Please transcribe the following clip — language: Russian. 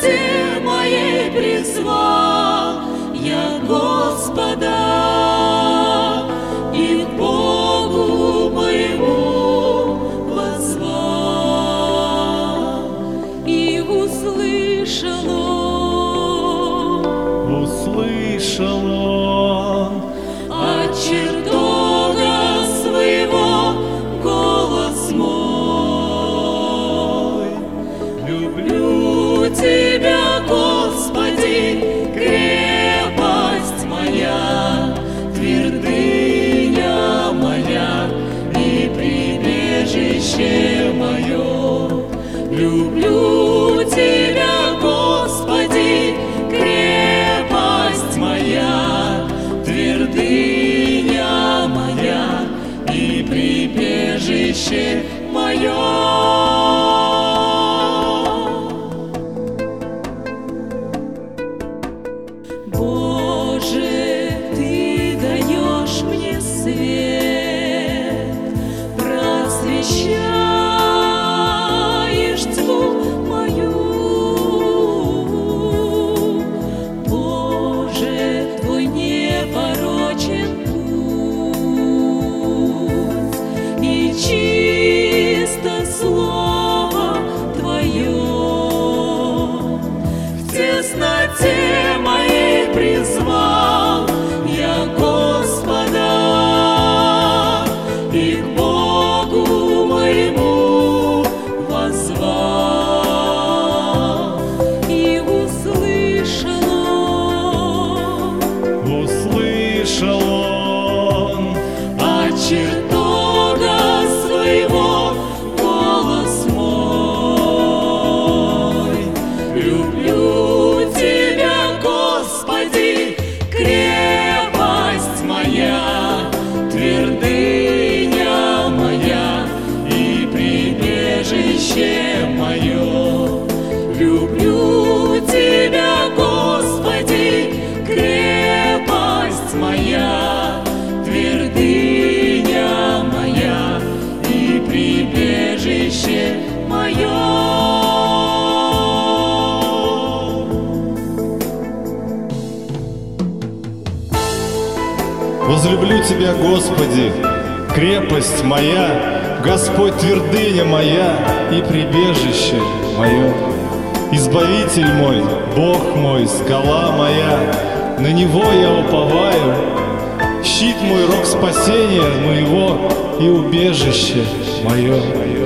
серці моїй призвав я Господа. Убежище мое, люблю Тебя, Господи, крепость моя, твердыня моя и прибежище мое. мое. Возлюблю Тебя, Господи, крепость моя, Господь твердыня моя и прибежище мое. Избавитель мой, Бог мой, скала моя, на Него я уповаю, щит мой, рог спасения моего и убежище мое.